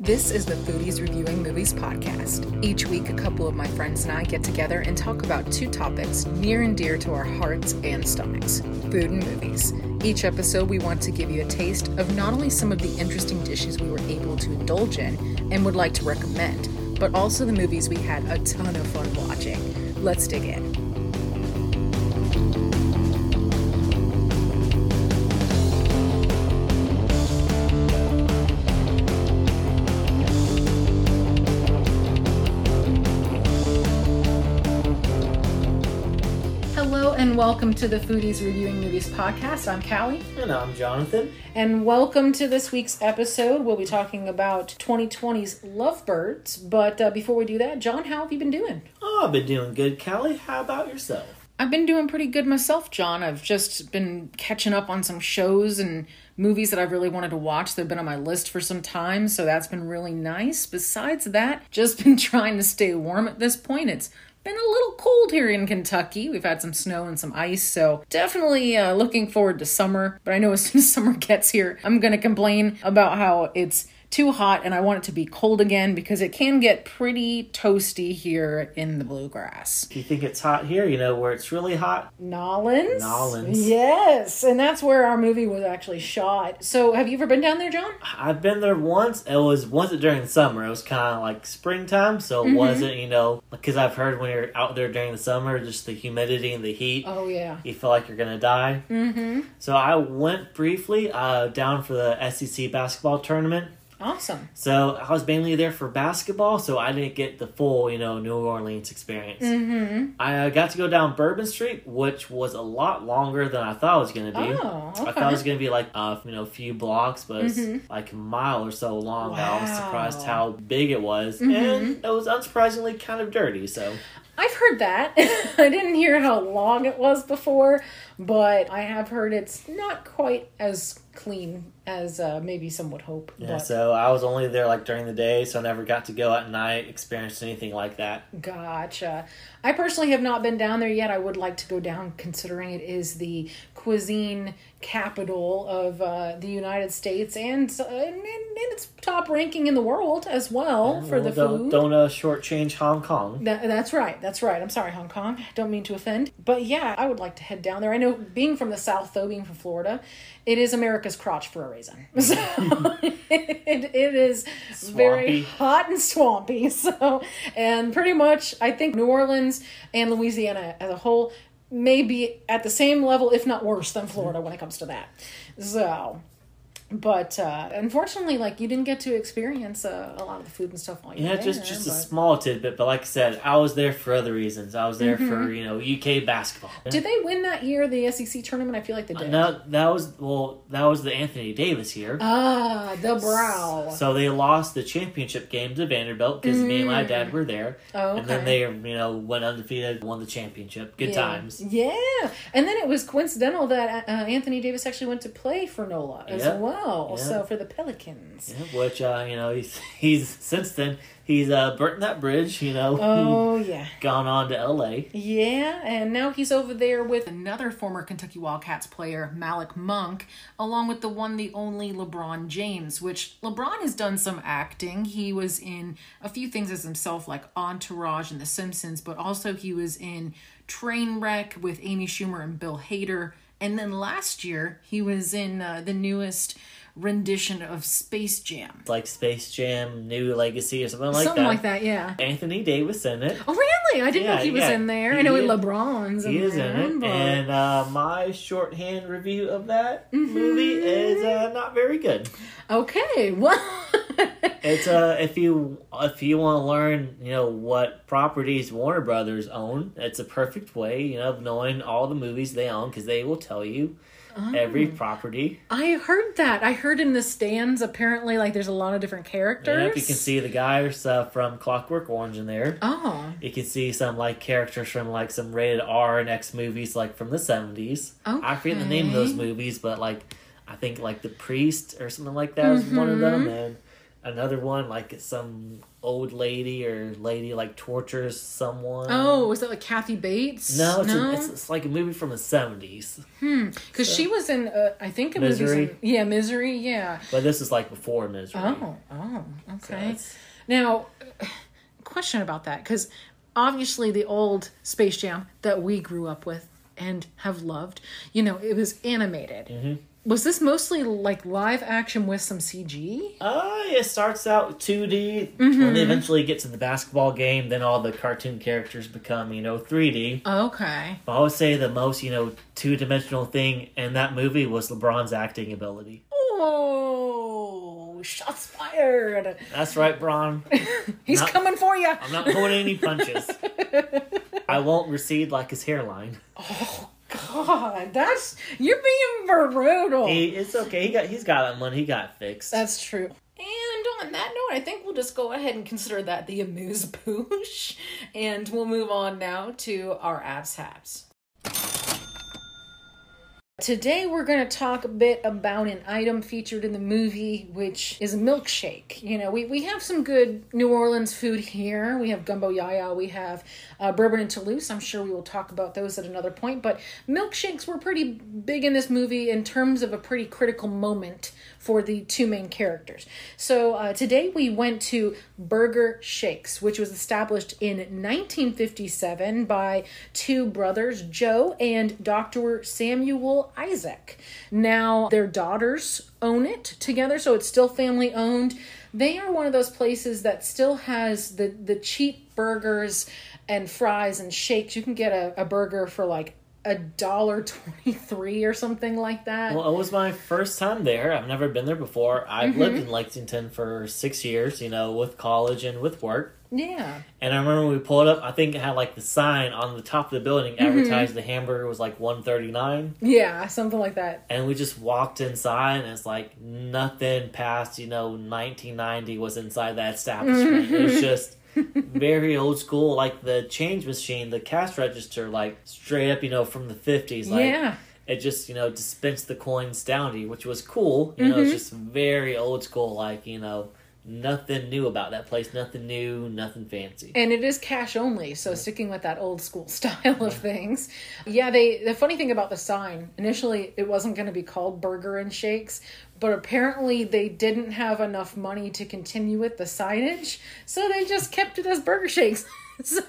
This is the Foodies Reviewing Movies podcast. Each week, a couple of my friends and I get together and talk about two topics near and dear to our hearts and stomachs food and movies. Each episode, we want to give you a taste of not only some of the interesting dishes we were able to indulge in and would like to recommend, but also the movies we had a ton of fun watching. Let's dig in. Welcome to the Foodies Reviewing Movies podcast. I'm Callie. And I'm Jonathan. And welcome to this week's episode. We'll be talking about 2020's Lovebirds. But uh, before we do that, John, how have you been doing? Oh, I've been doing good, Callie. How about yourself? I've been doing pretty good myself, John. I've just been catching up on some shows and movies that I've really wanted to watch. They've been on my list for some time, so that's been really nice. Besides that, just been trying to stay warm at this point. It's been a little cold here in Kentucky. We've had some snow and some ice, so definitely uh, looking forward to summer. But I know as soon as summer gets here, I'm going to complain about how it's too hot and I want it to be cold again because it can get pretty toasty here in the bluegrass. Do you think it's hot here? You know, where it's really hot? Nolans? Nolans. Yes, and that's where our movie was actually shot. So have you ever been down there, John? I've been there once. It was wasn't during the summer. It was kind of like springtime, so Mm-hmm. it wasn't. You know, because I've heard when you're out there during the summer, just the humidity and the heat, Oh, yeah. you feel like you're gonna die. Mm-hmm. So I went briefly uh, down for the SEC basketball tournament. Awesome. So I was mainly there for basketball, so I didn't get the full, you know, New Orleans experience. Mm-hmm. I uh, got to go down Bourbon Street, which was a lot longer than I thought it was going to be. Oh, okay. I thought it was going to be like uh, you know a few blocks, but Mhm. like a mile or so long. Wow. I was surprised how big it was, Mhm. and it was unsurprisingly kind of dirty. So I've heard that. I didn't hear how long it was before, but I have heard it's not quite as clean as uh, maybe some would hope. yeah, but so I was only there like during the day, so I never got to go at night, experience anything like that. Gotcha. I personally have not been down there yet. I would like to go down considering it is the cuisine capital of uh, the United States and, uh, and, and it's top ranking in the world as well for the don't, food. Don't uh, shortchange Hong Kong. That, that's right. That's right. I'm sorry, Hong Kong. Don't mean to offend. But yeah, I would like to head down there. I know being from the South, though, being from Florida, it is America's crotch for a reason. So it, it is very hot and swampy. So, and pretty much, I think New Orleans and Louisiana as a whole may be at the same level, if not worse, than Florida when it comes to that. So. But uh, unfortunately, like you didn't get to experience uh, a lot of the food and stuff while you Yeah, were there. just just a small tidbit, but like I said, I was there for other reasons. I was there Mm-hmm. for you know UK basketball. Did they win that year the SEC tournament? I feel like they did. No, that was well, that was the Anthony Davis year. Ah, the brow. So they lost the championship game to Vanderbilt because me and my dad were there, oh, okay. and then they you know went undefeated, won the championship. Good yeah. times. Yeah, and then it was coincidental that uh, Anthony Davis actually went to play for NOLA as Yeah. well. Yeah. So for the Pelicans. Yeah, which uh, you know he's he's since then he's uh burnt that bridge. You know, Oh yeah. gone on to L.A. Yeah, and now he's over there with another former Kentucky Wildcats player, Malik Monk, along with the one, the only LeBron James, which LeBron has done some acting. He was in a few things as himself, like Entourage and The Simpsons, but also he was in Trainwreck with Amy Schumer and Bill Hader. And then last year, he was in uh, the newest rendition of Space Jam. Like Space Jam, New Legacy, or something like Something that. Something like that, yeah. Anthony Davis in it. Oh, really? I didn't know he was yeah. in there. I know is- LeBron's in He is in it, but- and uh, my shorthand review of that Mm-hmm. movie is uh, not very good. Okay, well, It's uh, if you if you want to learn, you know what properties Warner Brothers own, it's a perfect way, you know, of knowing all the movies they own because they will tell you every Oh. property. I heard that. I heard in the stands apparently like there's a lot of different characters. Yep, you can see the guys uh, from Clockwork Orange in there. Oh, You can see some like characters from like some rated R and X movies like from the seventies. Okay. I forget the name of those movies, but like I think like the priest or something like that was one of them, Mm-hmm. and another one like some old lady or lady like tortures someone. Oh, was that like Kathy Bates? No, it's, A, it's, it's like a movie from the seventies. Hmm. Because she was in, uh, I think it was Misery? in, yeah, Misery. Yeah. But this is like before Misery. Oh. Oh. Okay. it's- Now, question about that because obviously the old Space Jam that we grew up with and have loved, you know, it was animated. Mm-hmm. Was this mostly like live action with some CG? Uh, it starts out 2D. Mm-hmm. When they eventually get to the basketball game, then all the cartoon characters become, you know, 3D. Okay. But I would say the most, you know, two dimensional thing in that movie was LeBron's acting ability. Oh, shots fired! That's right, Bron. He's Not- coming for you. I'm not pulling any punches. I won't recede like his hairline. God, that's you're being brutal. He, it's okay. He got he's got that money. He got fixed. That's true. And on that note, I think we'll just go ahead and consider that the amuse bouche. And we'll move on now to our abs haps. Today we're going to talk a bit about an item featured in the movie, which is a milkshake. You know, we, we have some good New Orleans food here. We have gumbo yaya, we have uh, bourbon and Toulouse. I'm sure we will talk about those at another point. But milkshakes were pretty big in this movie in terms of a pretty critical moment for the two main characters. So uh, today we went to Burger Shakes, which was established in 1957 by two brothers, Joe and Dr. Samuel Isaac. Now their daughters own it together, so it's still family owned. They are one of those places that still has the the cheap burgers and fries and shakes. You can get a, a burger for like a dollar twenty three or something like that. Well, it was my first time there. I've never been there before. I've Mm-hmm. lived in Lexington for six years, you know, with college and with work. Yeah. And I remember when we pulled up, I think it had like the sign on the top of the building Mm-hmm. advertised the hamburger was like one thirty nine. Yeah, something like that. And we just walked inside, and it's like nothing past, you know, 1990 was inside that establishment. It was just very old school, like the change machine, the cash register, like straight up, you know, from the 50s. Like, yeah. It just, you know, dispensed the coins down to you, which was cool. You know, it's just very old school, like, you know, nothing new about that place, nothing new, nothing fancy. And it is cash only, so sticking with that old school style of things. Yeah, they the funny thing about the sign, initially it wasn't going to be called Burger and Shakes, but apparently they didn't have enough money to continue with the signage, so they just kept it as Burger Shakes. so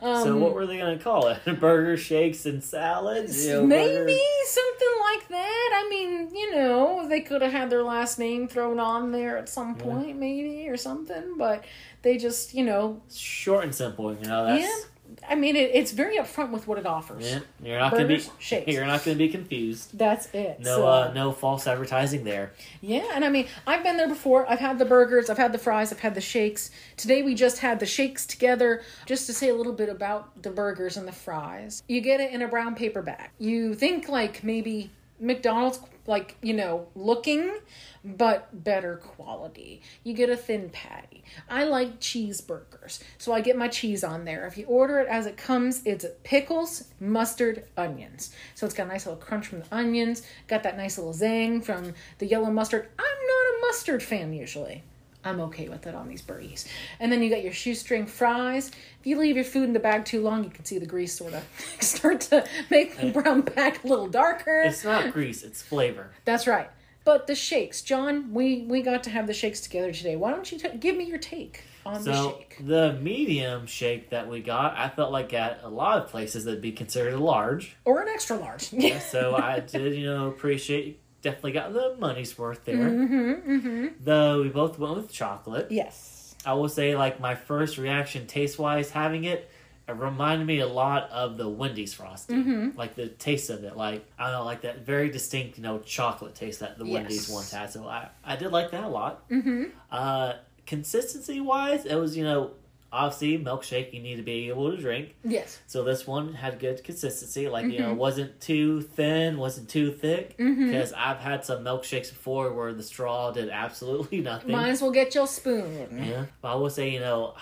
um, so what were they going to call it? Burger, shakes, and salads? You know, maybe burger- something like that. I mean, you know, they could have had their last name thrown on there at some point, maybe or something, but they just, you know, Short and simple, you know, that's... yeah. I mean, it, it's very upfront with what it offers. Yeah, you're not gonna be shakes. you're not gonna be confused. That's it. No, So, uh, no false advertising there. Yeah, and I mean, I've been there before. I've had the burgers, I've had the fries, I've had the shakes. Today we just had the shakes together. Just to say a little bit about the burgers and the fries. You get it in a brown paper bag. You think like maybe McDonald's, like, you know, looking, but better quality. You get a thin patty. I like cheeseburgers, so I get my cheese on there. If you order it as it comes, it's pickles, mustard, onions. So it's got a nice little crunch from the onions, got that nice little zing from the yellow mustard. I'm not a mustard fan usually. I'm okay with it on these burgers. And then you got your shoestring fries. If you leave your food in the bag too long, you can see the grease sort of start to make the brown bag a little darker. It's not grease; it's flavor. That's right. But the shakes, John, we we got to have the shakes together today. Why don't you t- give me your take on the shake? the medium shake that we got, I felt like at a lot of places that'd be considered a large. Or an extra large. yeah, So I did, you know, appreciate. Definitely got the money's worth there. mm-hmm, mm-hmm. Though we both went with chocolate. Yes. I will say, like my first reaction, taste wise, having it, it reminded me a lot of the Wendy's frosty. Mm-hmm. Like the taste of it, like I don't know, like that very distinct, you know, chocolate taste that the Wendy's Yes. once had. So I, I did like that a lot. Mm-hmm. Uh, consistency wise, it was you know obviously milkshake you need to be able to drink. Yes. So this one had good consistency. Like you know, Mm-hmm. wasn't too thin, wasn't too thick. Because I've had some milkshakes before where the straw did absolutely nothing. Might as well get your spoon. Yeah, but I will say, you know,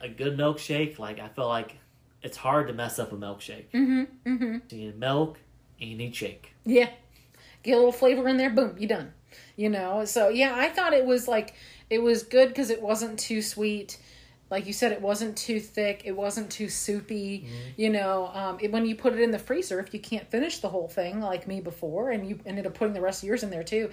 a good milkshake. Like I feel like it's hard to mess up a milkshake. Mm-hmm. Mm-hmm. You need milk and you need shake. Yeah. Get a little flavor in there, boom, you done. you know. So yeah, I thought it was like it was good because it wasn't too sweet. Like you said, it wasn't too thick. It wasn't too soupy. You know, um, it, when you put it in the freezer, if you can't finish the whole thing like me before, and you ended up putting the rest of yours in there too,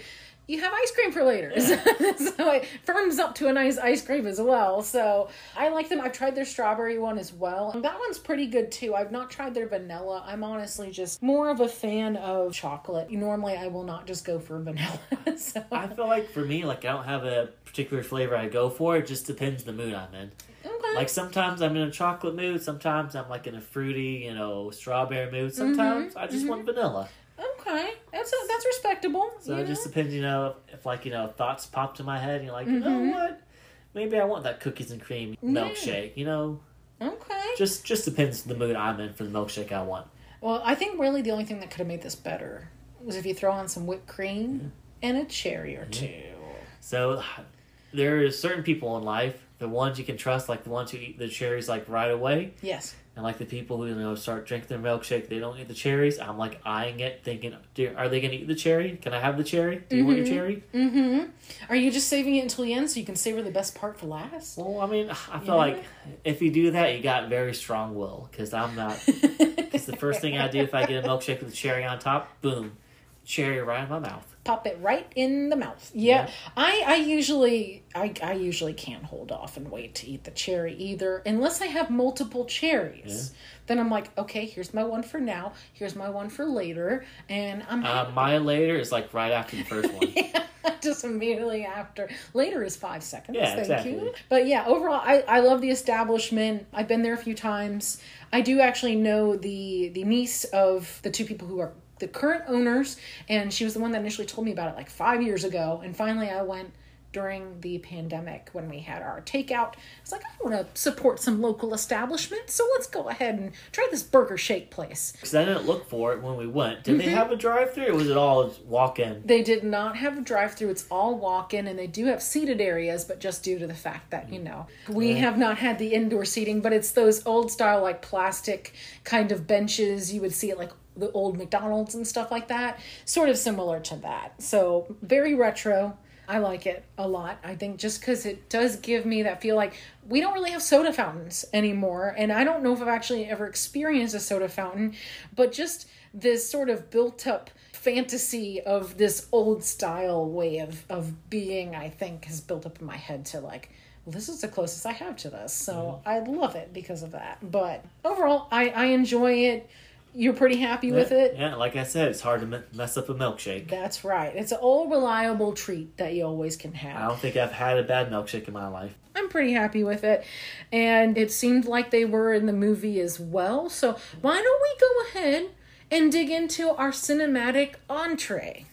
you have ice cream for later. so it firms up to a nice ice cream as well. So I like them. I've tried their strawberry one as well. And that one's pretty good too. I've not tried their vanilla. I'm honestly just more of a fan of chocolate. Normally I will not just go for vanilla. so I feel like for me, like I don't have a particular flavor I go for. It just depends the mood I'm in. okay. Like sometimes I'm in a chocolate mood. Sometimes I'm like in a fruity, you know, strawberry mood. Sometimes mm-hmm. I just want mm-hmm. vanilla. Okay. That's a, that's respectable. So it just depends, you know, if like you know thoughts pop to my head. And you're like, you Mm-hmm. know what? Maybe I want that cookies and cream milkshake. You know, Okay. just just depends the mood I'm in for the milkshake I want. Well, I think really the only thing that could have made this better was if you throw on some whipped cream and a cherry or two. So there are certain people in life, the ones you can trust, like the ones who eat the cherries like right away, Yes. And like the people who you know start drinking their milkshake, they don't eat the cherries. I'm like eyeing it, thinking, are they gonna eat the cherry? Can I have the cherry? Do you want your cherry? Mm-hmm. Are you just saving it until the end so you can savor the best part for last? Well, I mean, I feel Yeah. like if you do that, you got very strong will. Because I'm not. Because the first thing I do if I get a milkshake with a cherry on top, boom, cherry right in my mouth. Pop it right in the mouth. Yeah, Yeah. I I usually I I usually can't hold off and wait to eat the cherry either, unless I have multiple cherries. Then I'm like, okay, here's my one for now. Here's my one for later, and I'm Uh, my later is like right after the first one. just immediately after. Later is five seconds. Yeah, thank exactly. you. But yeah, overall, I, I love the establishment. I've been there a few times. I do actually know the the niece of the two people who are the current owners, and she was the one that initially told me about it like five years ago. And finally, I went during the pandemic when we had our takeout. I was like, I want to support some local establishments, so let's go ahead and try this burger shake place. Because I didn't look for it when we went. Did Mm-hmm. they have a drive-through, or was it all walk in? They did not have a drive through. It's all walk in, and they do have seated areas, but just due to the fact that, you know, we have not had the indoor seating, but it's those old style, like plastic kind of benches. You would see it like the old McDonald's and stuff like that. Sort of similar to that. So very retro. I like it a lot. I think just because it does give me that feel like we don't really have soda fountains anymore. And I don't know if I've actually ever experienced a soda fountain, but just this sort of built up fantasy of this old style way of, of being, I think, has built up in my head to like, well, this is the closest I have to this. So mm-hmm. I love it because of that. But overall, I, I enjoy it. You're pretty happy with it? Yeah, like I said, it's hard to mess up a milkshake. That's right. It's an old reliable treat that you always can have. I don't think I've had a bad milkshake in my life. I'm pretty happy with it. And it seemed like they were in the movie as well. So why don't we go ahead and dig into our cinematic entree?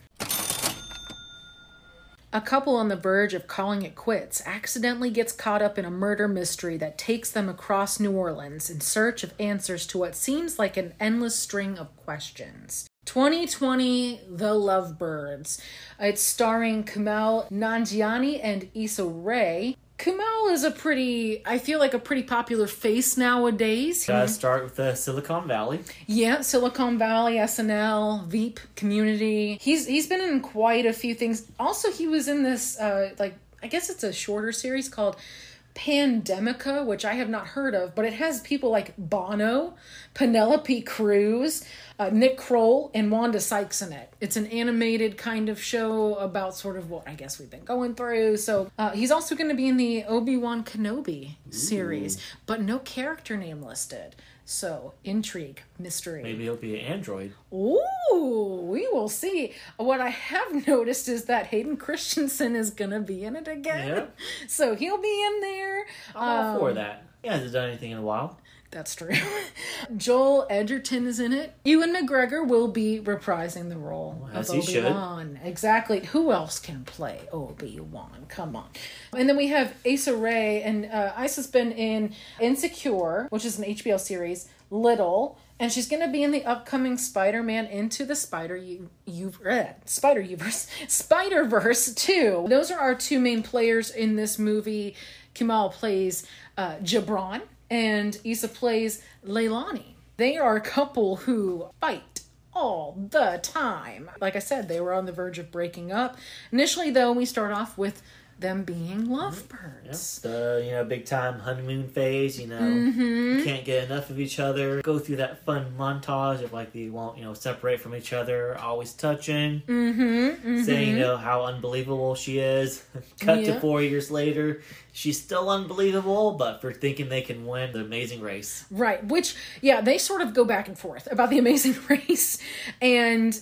A couple on the verge of calling it quits accidentally gets caught up in a murder mystery that takes them across New Orleans in search of answers to what seems like an endless string of questions. 2020 The Lovebirds. It's starring Kumail Nanjiani and Issa Rae. Kumail is a pretty, I feel like a pretty popular face nowadays. Gotta start with the Silicon Valley. Yeah, Silicon Valley, SNL, Veep, Community. He's he's been in quite a few things. Also, he was in this uh like I guess it's a shorter series called Pandemica, which I have not heard of, but it has people like Bono, Penelope Cruz, uh, Nick Kroll, and Wanda Sykes in it. It's an animated kind of show about sort of what I guess we've been going through. So uh, he's also going to be in the Obi Wan Kenobi series, but no character name listed. So intrigue, mystery. Maybe he'll be an android. Ooh, we will see. What I have noticed is that Hayden Christensen is gonna be in it again. Yeah. So he'll be in there. I'm all Um, for that. He hasn't done anything in a while. That's true. Joel Edgerton is in it. Ewan McGregor will be reprising the role of Obi. Wan. Exactly. Who else can play Obi Wan? Come on. And then we have Issa Rae, and uh, Issa's been in Insecure, which is an HBO series. Little. And she's going to be in the upcoming Spider-Man Into the Spider U, U eh, Spider Universe Spider Verse two. Those are our two main players in this movie. Kumail plays uh, Jabron, and Issa plays Leilani. They are a couple who fight all the time. Like I said, they were on the verge of breaking up. Initially, though, we start off with them being lovebirds. Yep. The you know big time honeymoon phase. You know Mm-hmm. can't get enough of each other. Go through that fun montage of like they won't you know separate from each other. Always touching. Mm-hmm. Saying you know how unbelievable she is. Cut Yeah. to four years later, she's still unbelievable, but for thinking they can win the Amazing Race. Right, which, yeah, they sort of go back and forth about the amazing race. And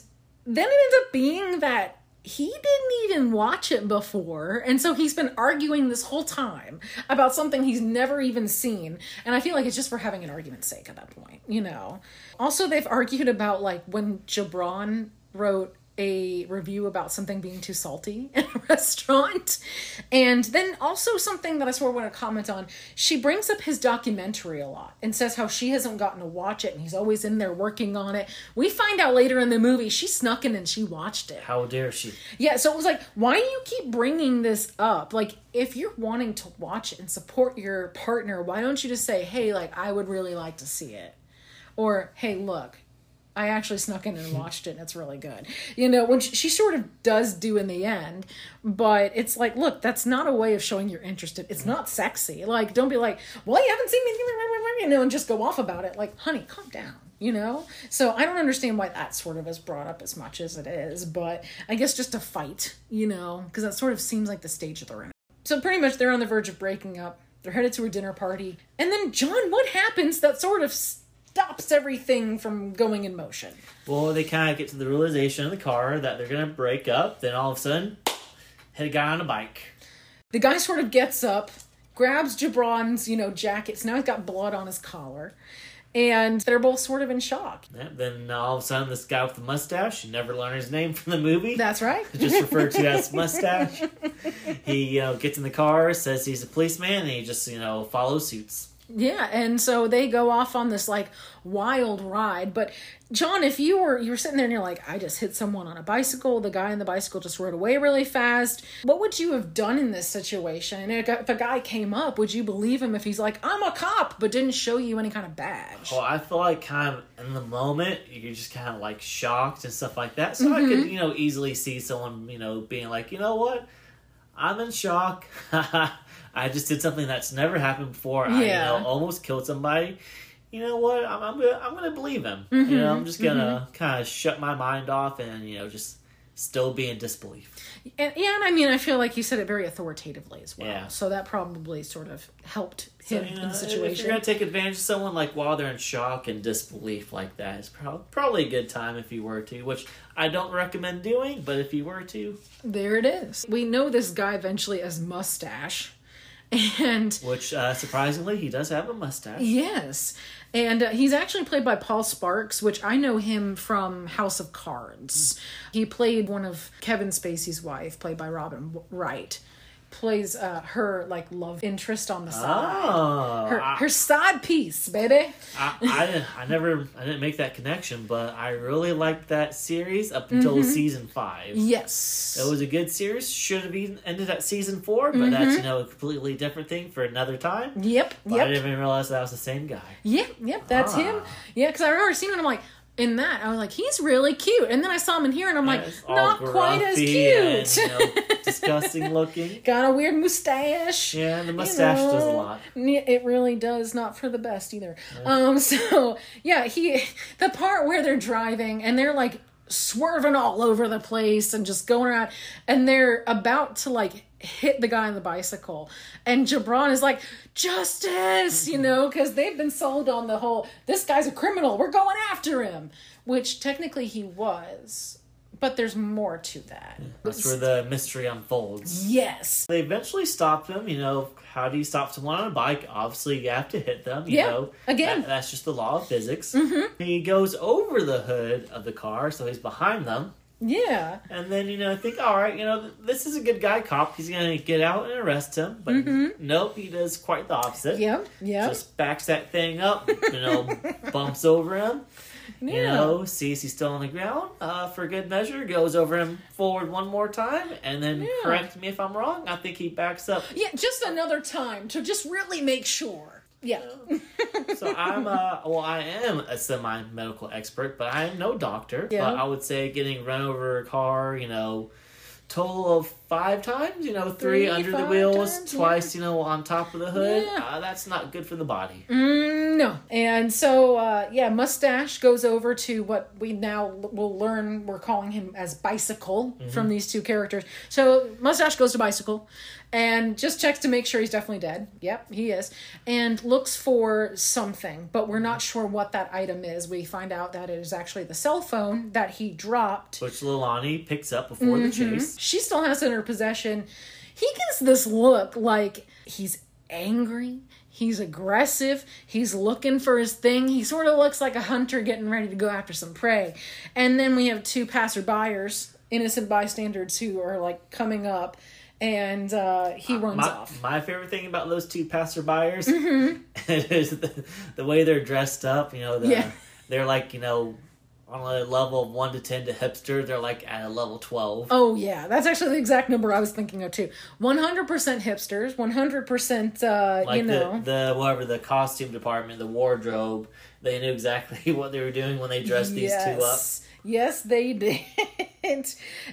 then it ends up being that he didn't even watch it before. And so he's been arguing this whole time about something he's never even seen. And I feel like it's just for having an argument's sake at that point, you know? Also, they've argued about like when Jabron wrote a review about something being too salty in a restaurant. And then also something that I sort of want to comment on, she brings up his documentary a lot and says how she hasn't gotten to watch it and he's always in there working on it. We find out later in the movie she snuck in and she watched it. How dare she? Yeah, so it was like, why do you keep bringing this up? Like, if you're wanting to watch it and support your partner, why don't you just say, hey, like, I would really like to see it? Or, hey, look, I actually snuck in and watched it and it's really good. You know, when she, she sort of does do in the end, but it's like, look, that's not a way of showing you're interested. It's not sexy. Like, don't be like, well, you haven't seen me, you know, and just go off about it. Like, honey, calm down you know so i don't understand why that sort of is brought up as much as it is but i guess just a fight you know because that sort of seems like the stage they're in so pretty much they're on the verge of breaking up they're headed to a dinner party and then john what happens that sort of stops everything from going in motion Well, they kind of get to the realization in the car that they're gonna break up. Then all of a sudden, hit a guy on a bike. the guy sort of gets up grabs jabron's you know jacket so now he's got blood on his collar and they're both sort of in shock Yeah, then all of a sudden, this guy with the mustache, you never learn his name from the movie. that's right just referred to as mustache. He you know gets in the car, says he's a policeman, and he just you know follows suits. Yeah, and so they go off on this like wild ride. But John, if you were you were sitting there and you're like, I just hit someone on a bicycle, the guy on the bicycle just rode away really fast. What would you have done in this situation? And if a- if a guy came up, would you believe him if he's like, I'm a cop, but didn't show you any kind of badge? Well, I feel like kind of in the moment you're just kind of like shocked and stuff like that. So I could mm-hmm. you know easily see someone you know being like, you know what, I'm in shock. I just did something that's never happened before. I you know almost killed somebody. You know what? I'm I'm gonna, I'm gonna believe him. You mm-hmm. know, I'm just gonna mm-hmm. kind of shut my mind off and you know just still be in disbelief. And, and I mean, I feel like you said it very authoritatively as well. Yeah. So that probably sort of helped So, him you know, in the If situation. you're gonna take advantage of someone like while they're in shock and disbelief like that, it's prob- probably a good time if you were to, which I don't recommend doing, but if you were to, There it is. We know this guy eventually as Mustache. And which uh, surprisingly he does have a mustache. Yes. And uh, he's actually played by Paul Sparks, which I know him from House of Cards. He played one of Kevin Spacey's wife, played by Robin Wright. Plays uh, her like love interest on the side. Oh, her, I, her side piece, baby. I, I, I never I didn't make that connection, but I really liked that series up until Mm-hmm. season five. Yes. It was a good series. Should have even ended at season four, but that's you know a completely different thing for another time. Yep. But I didn't even realize that was the same guy. Yep. Yep. That's him. Ah. Yeah, because I remember seeing it. I'm like, in that, I was like, he's really cute. And then I saw him in here, and I'm like, not quite as cute. and, you know, disgusting looking. Got a weird mustache. Yeah, the mustache does a lot. It really does, not for the best either. Um, so yeah, he the part where they're driving and they're like swerving all over the place and just going around, and they're about to like hit the guy on the bicycle, and Jabron is like justice, you know, because they've been sold on the whole this guy's a criminal, we're going after him, which technically he was, but there's more to that. That's where the mystery unfolds. yes. They eventually stop him. You know, how do you stop someone on a bike? Obviously, you have to hit them. You Yeah, know, again. That- that's just the law of physics. Mm-hmm. He goes over the hood of the car, so he's behind them. Yeah. And then, you know, I think, all right, you know, this is a good guy cop. He's going to get out and arrest him. But nope, he does quite the opposite. Yep. Yep. Just backs that thing up, you know, bumps over him. You know, sees he's still on the ground. Uh, for good measure, goes over him forward one more time, and then Yeah. correct me if I'm wrong. I think he backs up. Yeah, just another time to just really make sure. Yeah. so I'm uh well I am a semi medical expert, but I am no doctor. Yeah. But I would say getting run over a car, you know, total of five times, you know, three, Three, under the wheels, times, twice, you know, on top of the hood. Yeah. Uh, that's not good for the body. Mm, no. And so, uh, yeah, Mustache goes over to what we now will learn we're calling him as Bicycle from these two characters. So, Mustache goes to Bicycle and just checks to make sure he's definitely dead. Yep, he is. And looks for something, but we're not sure what that item is. We find out that it is actually the cell phone that he dropped. Which Leilani picks up before the Mm-hmm. chase. She still has it in her possession. He gives this look like he's angry. He's aggressive. He's looking for his thing. He sort of looks like a hunter getting ready to go after some prey. And then we have two passerbyers, innocent bystanders, who are like coming up, and uh, he runs My, off. my favorite thing about those two passerbyers Mm-hmm. is the, the way they're dressed up. You know, the, Yeah. they're like, you know, on a level of 1 to 10 to hipster, they're like at a level 12. Oh yeah, that's actually the exact number I was thinking of too. One hundred percent hipsters, one hundred percent. Uh, you know, the the whatever the costume department, the wardrobe, they knew exactly what they were doing when they dressed these two up. Yes, they did.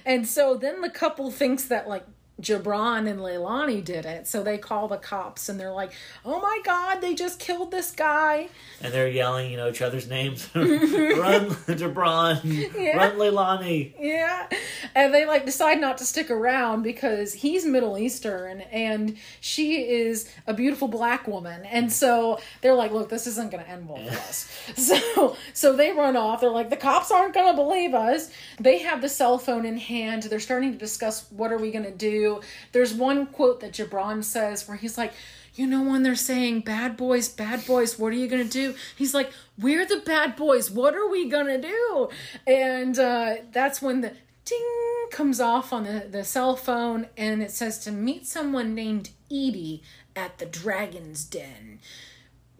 and so then the couple thinks that like Jabron and Leilani did it. So they call the cops and they're like, "Oh my god, they just killed this guy." And they're yelling, you know, each other's names. run, Jabron. Yeah. Run, Leilani. Yeah. And they like decide not to stick around because he's Middle Eastern and she is a beautiful black woman. And mm-hmm. so they're like, look, this isn't gonna end well for us. So so they run off. They're like, the cops aren't gonna believe us. They have the cell phone in hand. They're starting to discuss what are we gonna do. There's one quote that Jabron says where he's like, you know when they're saying bad boys bad boys what are you gonna do? He's like we're the bad boys what are we gonna do? And uh, that's when the ding comes off on the, the cell phone and it says to meet someone named edie at the dragon's den.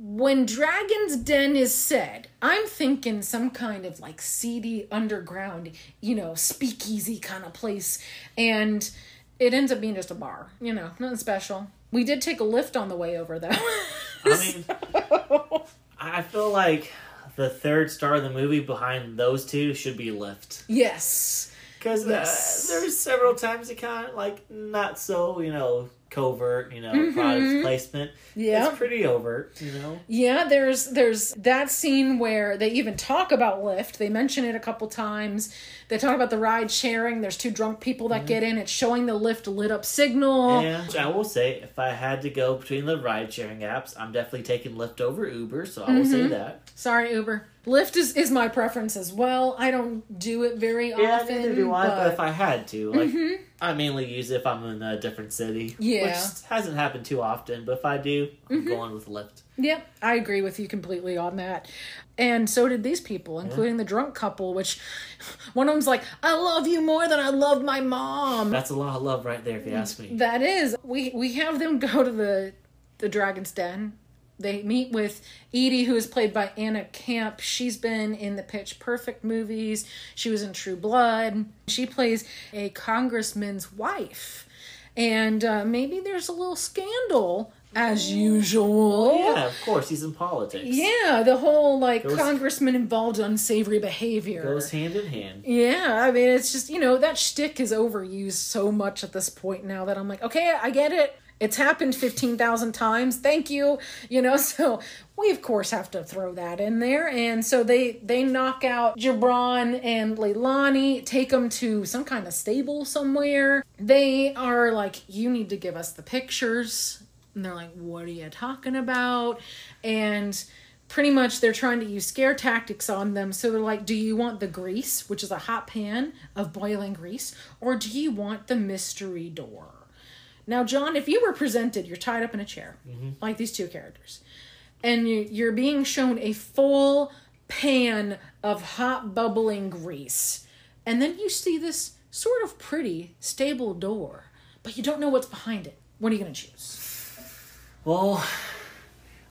When Dragon's Den is said, I'm thinking some kind of like seedy underground, you know, speakeasy kind of place. And it ends up being just a bar, you know, nothing special. We did take a lift on the way over though. I mean, I feel like the third star of the movie behind those two should be Lyft. yes. Because Yes. uh, there's several times it kind of like not so, you know, covert, you know, Mm-hmm. product placement. Yeah. It's pretty overt, you know. Yeah, there's there's that scene where they even talk about Lyft. They mention it a couple times. They talk about the ride sharing. There's two drunk people that get in. It's showing the Lyft lit up signal. And I will say, if I had to go between the ride sharing apps, I'm definitely taking Lyft over Uber, so I will say Mm-hmm. that. Sorry, Uber. Lyft is, is my preference as well. I don't do it very Yeah, often. neither do I, but, but- Mm-hmm. if I had to, like, I mainly use it if I'm in a different city. Yeah. Which hasn't happened too often, but if I do, I'm Mm-hmm. going with Lyft. Yep, I agree with you completely on that. And so did these people, including the drunk couple, which one of them's like, I love you more than I love my mom. That's a lot of love right there, if you ask me. That is. We we have them go to the the Dragon's Den. They meet with Edie, who is played by Anna Camp. She's been in the Pitch Perfect movies. She was in True Blood. She plays a congressman's wife. And uh, maybe there's a little scandal, as usual. Yeah, of course, he's in politics. Yeah, the whole like Goes- congressman involved unsavory behavior. Goes hand in hand. Yeah, I mean, it's just, you know, that shtick is overused so much at this point now that I'm like, okay, I get it. It's happened 15,000 times. Thank you. You know, so we of course have to throw that in there. And so they they knock out Jabron and Leilani, take them to some kind of stable somewhere. They are like, you need to give us the pictures. And they're like, what are you talking about? And pretty much they're trying to use scare tactics on them. So they're like, do you want the grease, which is a hot pan of boiling grease, or do you want the mystery door? Now, John, if you were presented, you're tied up in a chair, mm-hmm. like these two characters, and you- you're being shown a full pan of hot bubbling grease, and then you see this sort of pretty stable door, but you don't know what's behind it. What are you going to choose? Well,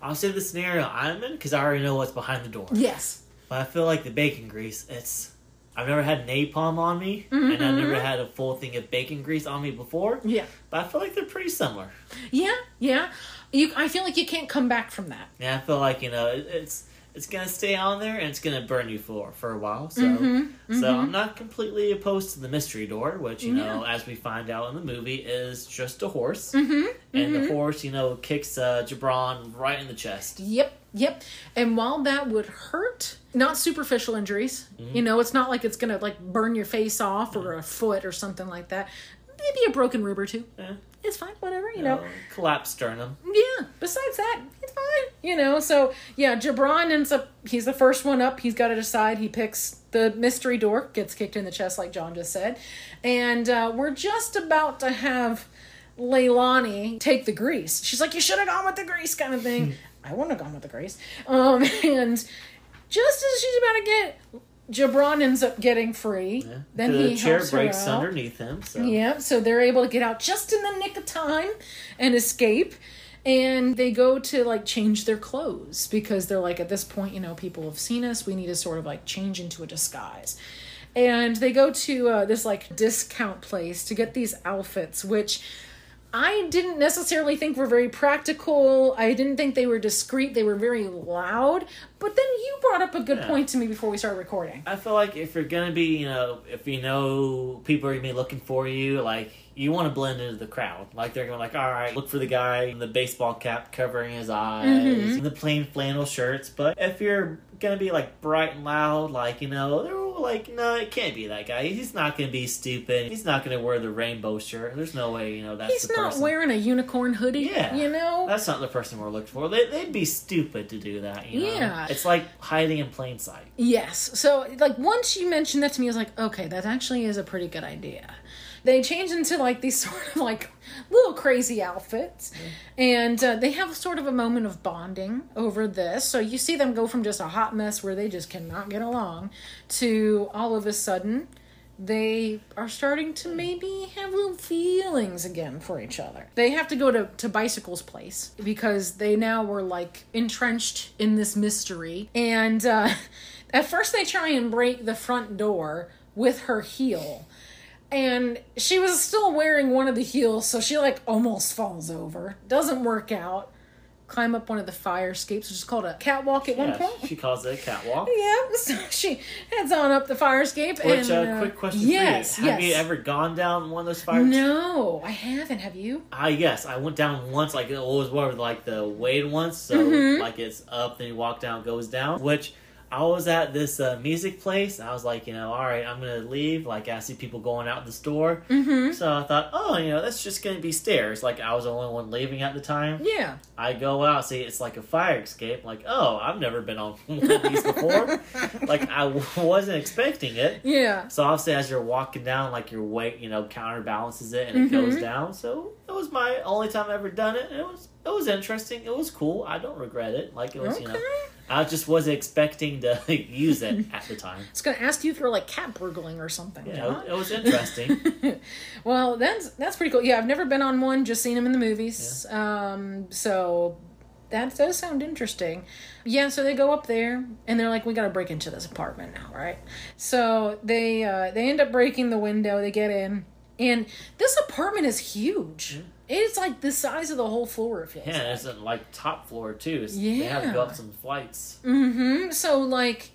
I'll say the scenario I'm in because I already know what's behind the door. Yes. But I feel like the bacon grease, it's. I've never had napalm on me, and I've Mm-hmm. never had a full thing of bacon grease on me before. Yeah. But I feel like they're pretty similar. Yeah, yeah. You, I feel like you can't come back from that. Yeah, I feel like you know it, it's it's gonna stay on there and it's gonna burn you for for a while. So Mm-hmm, so I'm not completely opposed to the mystery door, which you know as we find out in the movie is just a horse, Mm-hmm, and the horse you know kicks uh, Jabron right in the chest. Yep, yep. And while that would hurt, not superficial injuries. Mm-hmm. You know, it's not like it's gonna like burn your face off or a foot or something like that. Maybe a broken rib or two. Yeah. It's fine, whatever. You know. collapsed sternum. Yeah. Besides that, it's fine. You know. So yeah, Jabron ends up. He's the first one up. He's got to decide. He picks the mystery door. Gets kicked in the chest, like John just said, and uh, we're just about to have. Leilani take the grease. She's like, you should have gone with the grease kind of thing. I wouldn't have gone with the grease. Um, and just as she's about to get, Jabron ends up getting free. Yeah. Then the he chair helps her breaks out. underneath him. So Yep. So they're able to get out just in the nick of time and escape. And they go to like change their clothes because they're like, at this point, you know, people have seen us. We need to sort of like change into a disguise. And they go to uh, this like discount place to get these outfits, which I didn't necessarily think were very practical. I didn't think they were discreet. They were very loud. But then you brought up a good Yeah. point to me before we started recording. I feel like if you're gonna be, you know, if you know people are gonna be looking for you, like you want to blend into the crowd. Like they're gonna be like, all right, look for the guy in the baseball cap covering his eyes, Mm-hmm. the plain flannel shirts. But if you're gonna be like bright and loud, like you know, they're all like, no, it can't be that guy. He's not gonna be stupid. He's not gonna wear the rainbow shirt. There's no way, you know, that's He's not person. wearing a unicorn hoodie, Yeah. you know? That's not the person we're looking for. They, they'd be stupid to do that. You know? Yeah. it's like hiding in plain sight. Yes. So, like, once you mentioned that to me, I was like, okay, that actually is a pretty good idea. They change into like these sort of like little crazy outfits, and uh, they have sort of a moment of bonding over this. So you see them go from just a hot mess where they just cannot get along to all of a sudden they are starting to maybe have little feelings again for each other. They have to go to, to Bicycle's place because they now were like entrenched in this mystery. And uh, at first, they try and break the front door with her heel. And she was still wearing one of the heels, so she like almost falls over. Doesn't work out. Climb up one of the fire escapes, which is called a catwalk at one point. she calls it a catwalk. Yeah, so she heads on up the fire escape. Which, and, uh, quick question yes, for you. Have yes. you ever gone down one of those fires? No, I haven't. Have you? I yes, I went down once. Like it was of like the weighted once. so Mm-hmm. like it's up, then you walk down, goes down. Which I was at this uh, music place. And I was like, you know, all right, I'm gonna leave. Like I see people going out the store, Mm-hmm. so I thought, oh, you know, that's just gonna be stairs. Like I was the only one leaving at the time. Yeah. I go out, see it's like a fire escape. Like, oh, I've never been on one of these before. like I w- wasn't expecting it. Yeah. So obviously, as you're walking down, like your weight, you know, counterbalances it and it Mm-hmm. goes down. So it was my only time I ever done it. It was it was interesting. It was cool. I don't regret it. Like it was, Okay. you know, I just wasn't expecting to use it at the time. I was gonna ask you if you're like cat burgling or something. Yeah, John. it was interesting. well, that's that's pretty cool. Yeah, I've never been on one. Just seen them in the movies. Um, so that does sound interesting. Yeah, so they go up there and they're like, "We got to break into this apartment now, right?" So they uh, they end up breaking the window. They get in, and this apartment is huge. It's like the size of the whole floor. It feels. Yeah, like. it's uh, like top floor too. It's- They have to go up some flights. Mm-hmm. So like,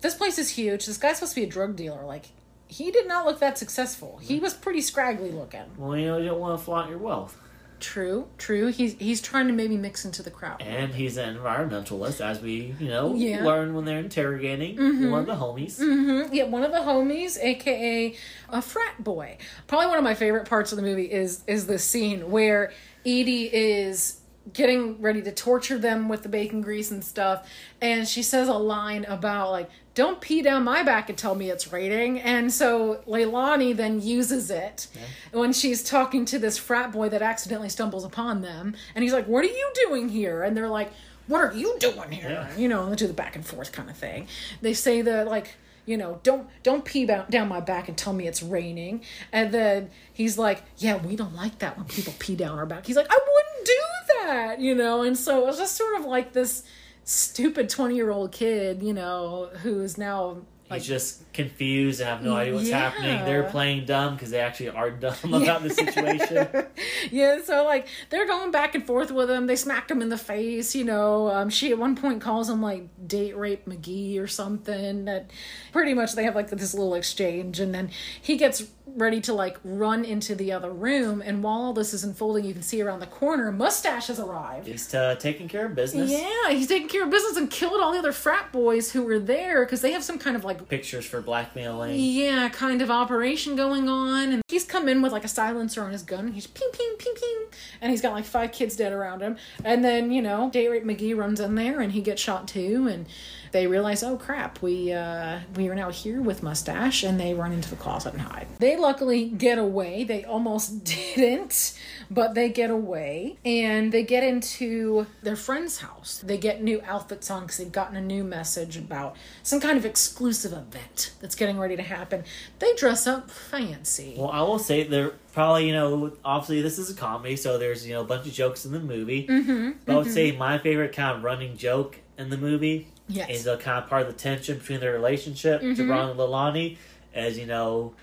this place is huge. This guy's supposed to be a drug dealer. Like, he did not look that successful. He was pretty scraggly looking. Well, you know, you don't want to flaunt your wealth. True, true. He's he's trying to maybe mix into the crowd. And he's an environmentalist, as we, you know, Yeah. learn when they're interrogating one of the homies. Mm-hmm. Yeah, one of the homies, aka a frat boy. Probably one of my favorite parts of the movie is is the scene where Edie is getting ready to torture them with the bacon grease and stuff, and she says a line about like, "Don't pee down my back and tell me it's raining." And so Leilani then uses it when she's talking to this frat boy that accidentally stumbles upon them, and he's like, "What are you doing here?" And they're like. What are you doing here? Yeah. You know, they do the back and forth kind of thing. They say the like, you know, don't don't pee down my back and tell me it's raining. And then he's like, yeah, we don't like that when people pee down our back. He's like, I wouldn't do that, you know. And so it was just sort of like this stupid twenty year old kid, you know, who is now like, He's just confused and have no idea what's Yeah. happening. They're playing dumb because they actually are dumb about the situation. yeah, so like they're going back and forth with him. They smacked him in the face, you know. Um, she at one point calls him like date rape McGee or something. That pretty much they have like this little exchange, and then he gets ready to like run into the other room. And while all this is unfolding, you can see around the corner, Mustache has arrived. He's uh, taking care of business. Yeah, he's taking care of business and killed all the other frat boys who were there because they have some kind of like Pictures for blackmailing. yeah, kind of operation going on. And he's come in with like a silencer on his gun. He's ping, ping, ping, ping. And he's got like five kids dead around him. And then, you know, Date Rape McGee runs in there and he gets shot too. And they realize, oh crap, we uh, we are now here with Mustache. And they run into the closet and hide. They luckily get away. They almost didn't, but they get away. And they get into their friend's house. They get new outfits on because they've gotten a new message about some kind of exclusive event that's getting ready to happen. They dress up fancy. Well, I will say they're probably, you know, obviously this is a comedy, so there's, you know, a bunch of jokes in the movie. Mm-hmm, but I would say my favorite kind of running joke in the movie Yes. is a kind of part of the tension between their relationship, mm-hmm. Gibran and Leilani, as, you know,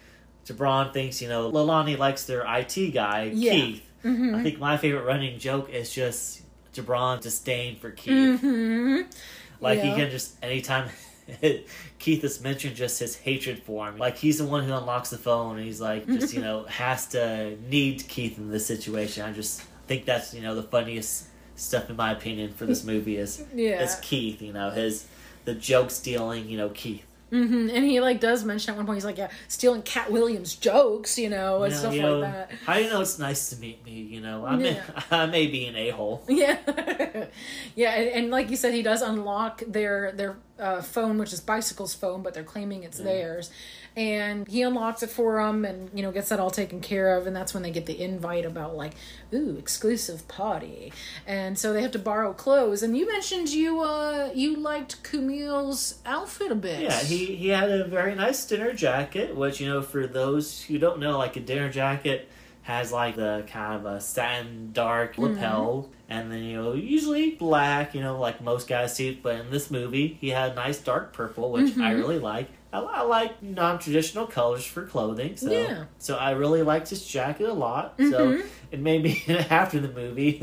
Gibran thinks, you know, Leilani likes their IT guy, Yeah. Keith. Mm-hmm. I think my favorite running joke is just Gibran disdain for Keith. Mm-hmm. Like he can just anytime Keith is mentioned just his hatred for him. Like he's the one who unlocks the phone and he's like just, you know, has to need Keith in this situation. I just think that's, you know, the funniest stuff in my opinion for this movie is Yeah. is Keith, you know, his the joke stealing, you know, Keith. hmm And he like does mention at one point he's like, yeah, stealing Katt Williams jokes, you know, and stuff you know, like that. How do you know it's nice to meet me, you know? I may I may be an a hole. Yeah, yeah, and, and like you said, he does unlock their their uh, phone, which is Bicycle's phone, but they're claiming it's theirs, and he unlocks it for them, and you know gets that all taken care of, and that's when they get the invite about like, ooh, exclusive party, and so they have to borrow clothes. And you mentioned you uh you liked Kumail's outfit a bit. Yeah, he, he had a very nice dinner jacket, which, you know, for those who don't know, like a dinner jacket has like the kind of a satin dark mm-hmm. lapel, and then, you know, usually black, you know, like most guys see. But in this movie, he had a nice dark purple, which I mm-hmm. really like. I, I like non traditional colors for clothing, so Yeah. so I really liked his jacket a lot. So mm-hmm. It made me after the movie,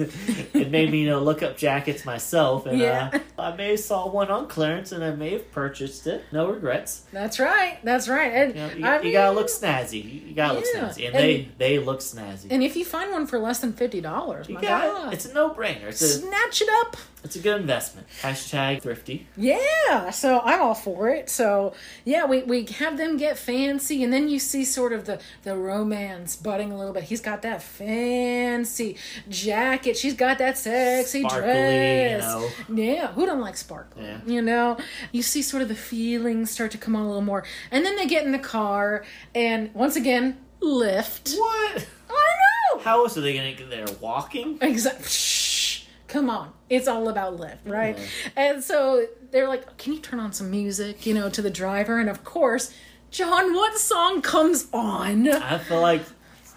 it made me you know look up jackets myself, and Yeah. uh, I may have saw one on clearance, and I may have purchased it. No regrets. that's right, that's right, and You, know, you, I you gotta look snazzy. You, gotta look snazzy, and, And- they they look snazzy. And if you find one for less than fifty dollars, you my God, it. It's a no brainer. It's a snatch it up. it's a good investment. Hashtag thrifty. Yeah, so I'm all for it. So yeah, we, we have them get fancy, and then you see sort of the the romance budding a little bit. He's got that fancy jacket. She's got that sexy Sparkly, you dress. know. Yeah, who don't like sparkle? Yeah. You know, you see sort of the feelings start to come on a little more, and then they get in the car, and once again, Lyft. What? I know. How else are they gonna get there? Walking? Exactly. Shh. Come on. It's all about Lyft, right? Yeah. And so they're like, "Can you turn on some music?" You know, to the driver, and of course, John, what song comes on? I feel like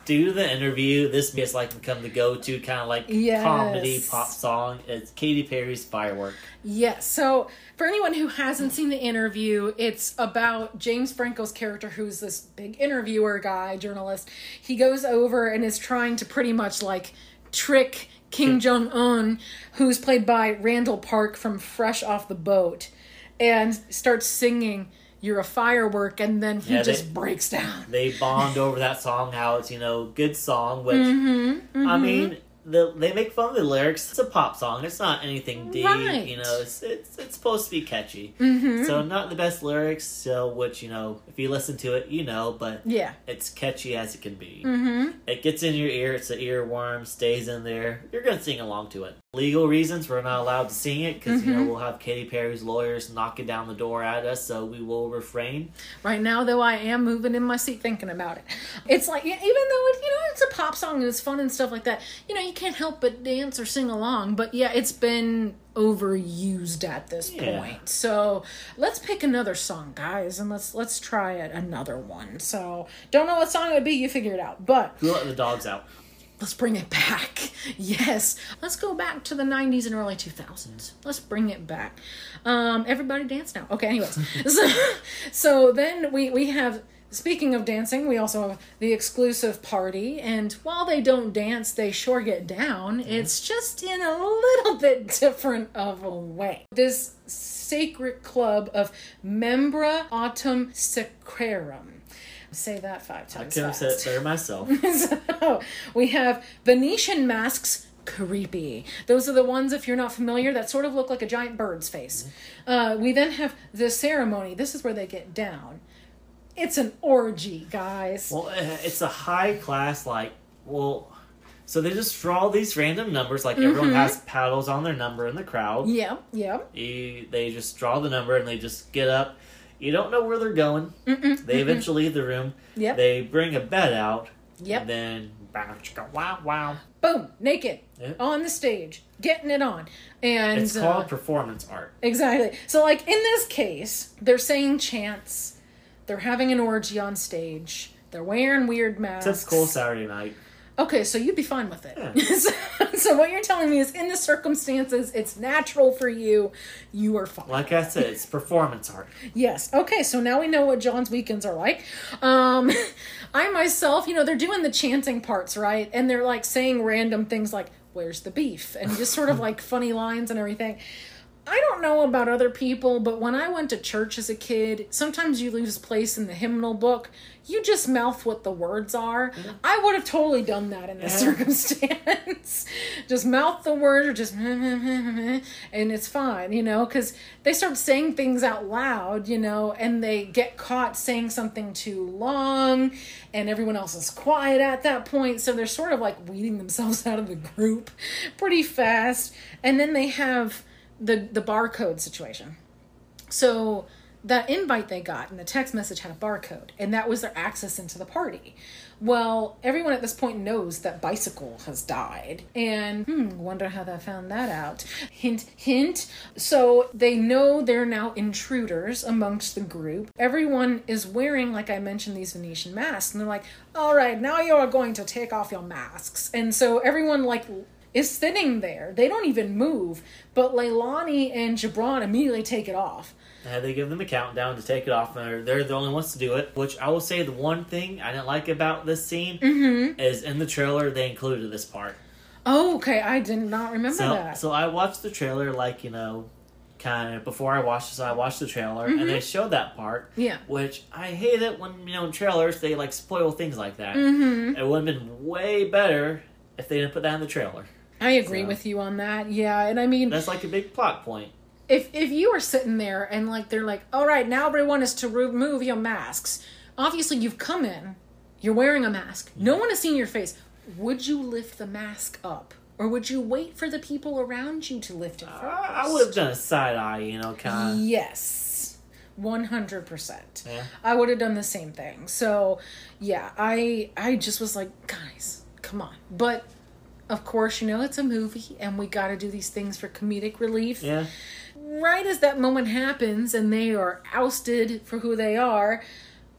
to the interview, this has like become the go-to kind of like Yes. comedy pop song. It's Katy Perry's "Firework." Yes. So for anyone who hasn't seen the interview, it's about James Franco's character, who's this big interviewer guy, journalist. He goes over and is trying to pretty much like trick Kim hmm. Jong Un, who's played by Randall Park from Fresh Off the Boat, and starts singing. You're a firework, and then he Yeah, they- just breaks down. They bond over that song. How it's you know good song, which Mm-hmm, I mean. The, they make fun of the lyrics. It's a pop song. It's not anything deep. Right. You know, it's, it's it's supposed to be catchy. Mm-hmm. So not the best lyrics. So which you know, if you listen to it, you know. But Yeah. it's catchy as it can be. Mm-hmm. It gets in your ear. It's an earworm. Stays in there. You're gonna sing along to it. Legal reasons we're not allowed to sing it because you know Mm-hmm. we'll have Katy Perry's lawyers knocking down the door at us. So we will refrain. Right now, though, I am moving in my seat thinking about it. It's like, even though it, you know it's a pop song and it's fun and stuff like that, you know, you can't help but dance or sing along. But yeah, it's been overused at this Yeah. point. So let's pick another song, guys, and let's let's try it another one. So don't know what song it would be, you figure it out. But Who let the dogs out? Let's bring it back. Yes. Let's go back to the 90s and early 2000s. Let's bring it back. Um, everybody dance now. Okay, anyways. so, so then we, we have, speaking of dancing, we also have the exclusive party. And while they don't dance, they sure get down. It's just in a little bit different of a way. This sacred club of Membra Autumn Sacrarum. Say that five times. I could have said it better myself. so we have Venetian masks. Creepy. Those are the ones, if you're not familiar, that sort of look like a giant bird's face. Uh, we then have the ceremony. This is where they get down. It's an orgy, guys. Well, eh, it's a high class, like, well, so they just draw these random numbers, like everyone Mm-hmm. has paddles on their number in the crowd. yeah, yeah. You, they just draw the number and they just get up. You don't know where they're going. They eventually leave the room. Yep. They bring a bed out. Yep. And then, wow, wow. Boom, naked Yep. on the stage, getting it on. And It's uh, called performance art. Exactly. So, like in this case, they're saying chants, they're having an orgy on stage, they're wearing weird masks. Typical Saturday night. Okay, so you'd be fine with it. Yeah. so, so what you're telling me is, in the circumstances, it's natural for you. You are fine. Like I said, it's performance art. Yes. Okay. So now we know what John's weekends are like. Um, I myself, you know, they're doing the chanting parts, right? And they're like saying random things like, "Where's the beef?" and just sort of like funny lines and everything. I don't know about other people, but when I went to church as a kid, sometimes you lose place in the hymnal book. You just mouth what the words are. I would have totally done that in this circumstance. just mouth the word or just and it's fine, you know, because they start saying things out loud, you know, and they get caught saying something too long, and everyone else is quiet at that point. So they're sort of like weeding themselves out of the group pretty fast. And then they have the the barcode situation. So that invite they got and the text message had a barcode, and that was their access into the party. Well, everyone at this point knows that Bicycle has died, and hmm, wonder how they found that out. Hint, hint. So they know they're now intruders amongst the group. Everyone is wearing, like I mentioned, these Venetian masks, and they're like, "All right, now you are going to take off your masks." And so everyone like is sitting there. They don't even move, but Leilani and Gibran immediately take it off. And they give them a countdown to take it off, and they're, they're the only ones to do it. Which I will say, the one thing I didn't like about this scene Mm-hmm. is in the trailer they included this part. Oh, okay. I did not remember So, that. so I watched the trailer, like you know, kind of before I watched this. I watched the trailer, and they showed that part. Mm-hmm. Yeah. Which I hate it when you know in trailers they like spoil things like that. Mm-hmm. It would have been way better if they didn't put that in the trailer. I agree So- with you on that. Yeah, and I mean, That's like a big plot point. if if you were sitting there and like they're like, all right, now everyone is to remove your masks. Obviously, you've come in, you're wearing a mask. No one has seen your face. Would you lift the mask up, or would you wait for the people around you to lift it first? I, I would have done a side eye, you know, kind of. Yes. 100%. Yeah. I would have done the same thing. So, yeah, I I just was like, guys, come on. But of course, you know, it's a movie and we got to do these things for comedic relief. Yeah. Right as that moment happens and they are ousted for who they are,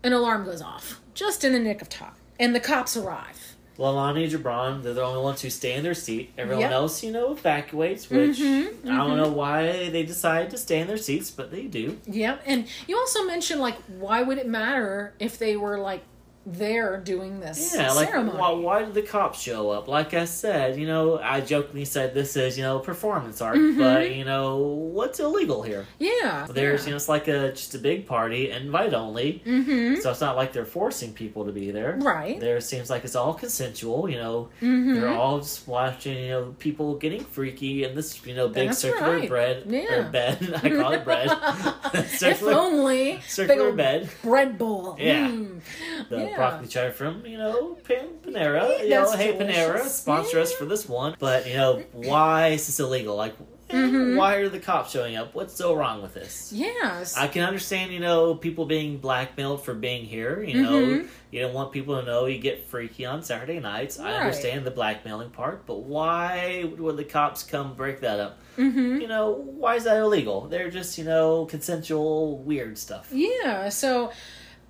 an alarm goes off just in the nick of time. And the cops arrive. Leilani Gibran, they're the only ones who stay in their seat. Everyone Yep. else, you know, evacuates, which Mhm, I don't know why they decided to stay in their seats, but they do. Yeah, and you also mentioned like why would it matter if they were like there doing this Yeah, like ceremony? why, why did the cops show up? Like I said, you know, I jokingly said this is you know performance art, but you know what's illegal here? yeah, There's yeah. you know it's like a just a big party, invite only, Mm-hmm. so it's not like they're forcing people to be there. Right. There seems like it's all consensual. You know, Mhm. they're all just watching you know people getting freaky in this you know big That's circular right. bread Yeah. or bed. I call it bread. if circular only circular bed. bread bowl. Yeah. Mm. the Yeah. Broccoli cheddar from you know Pan- Panera. You know, hey Panera, sponsor us for this one. But you know, why is this illegal? Like, eh, Mhm. why are the cops showing up? What's so wrong with this? Yes. I can understand, you know, people being blackmailed for being here. You know, Mhm. you don't want people to know you get freaky on Saturday nights. I understand the blackmailing part, but why would the cops come break that up? mm-hmm. You know, why is that illegal? They're just, you know, consensual weird stuff. Yeah. So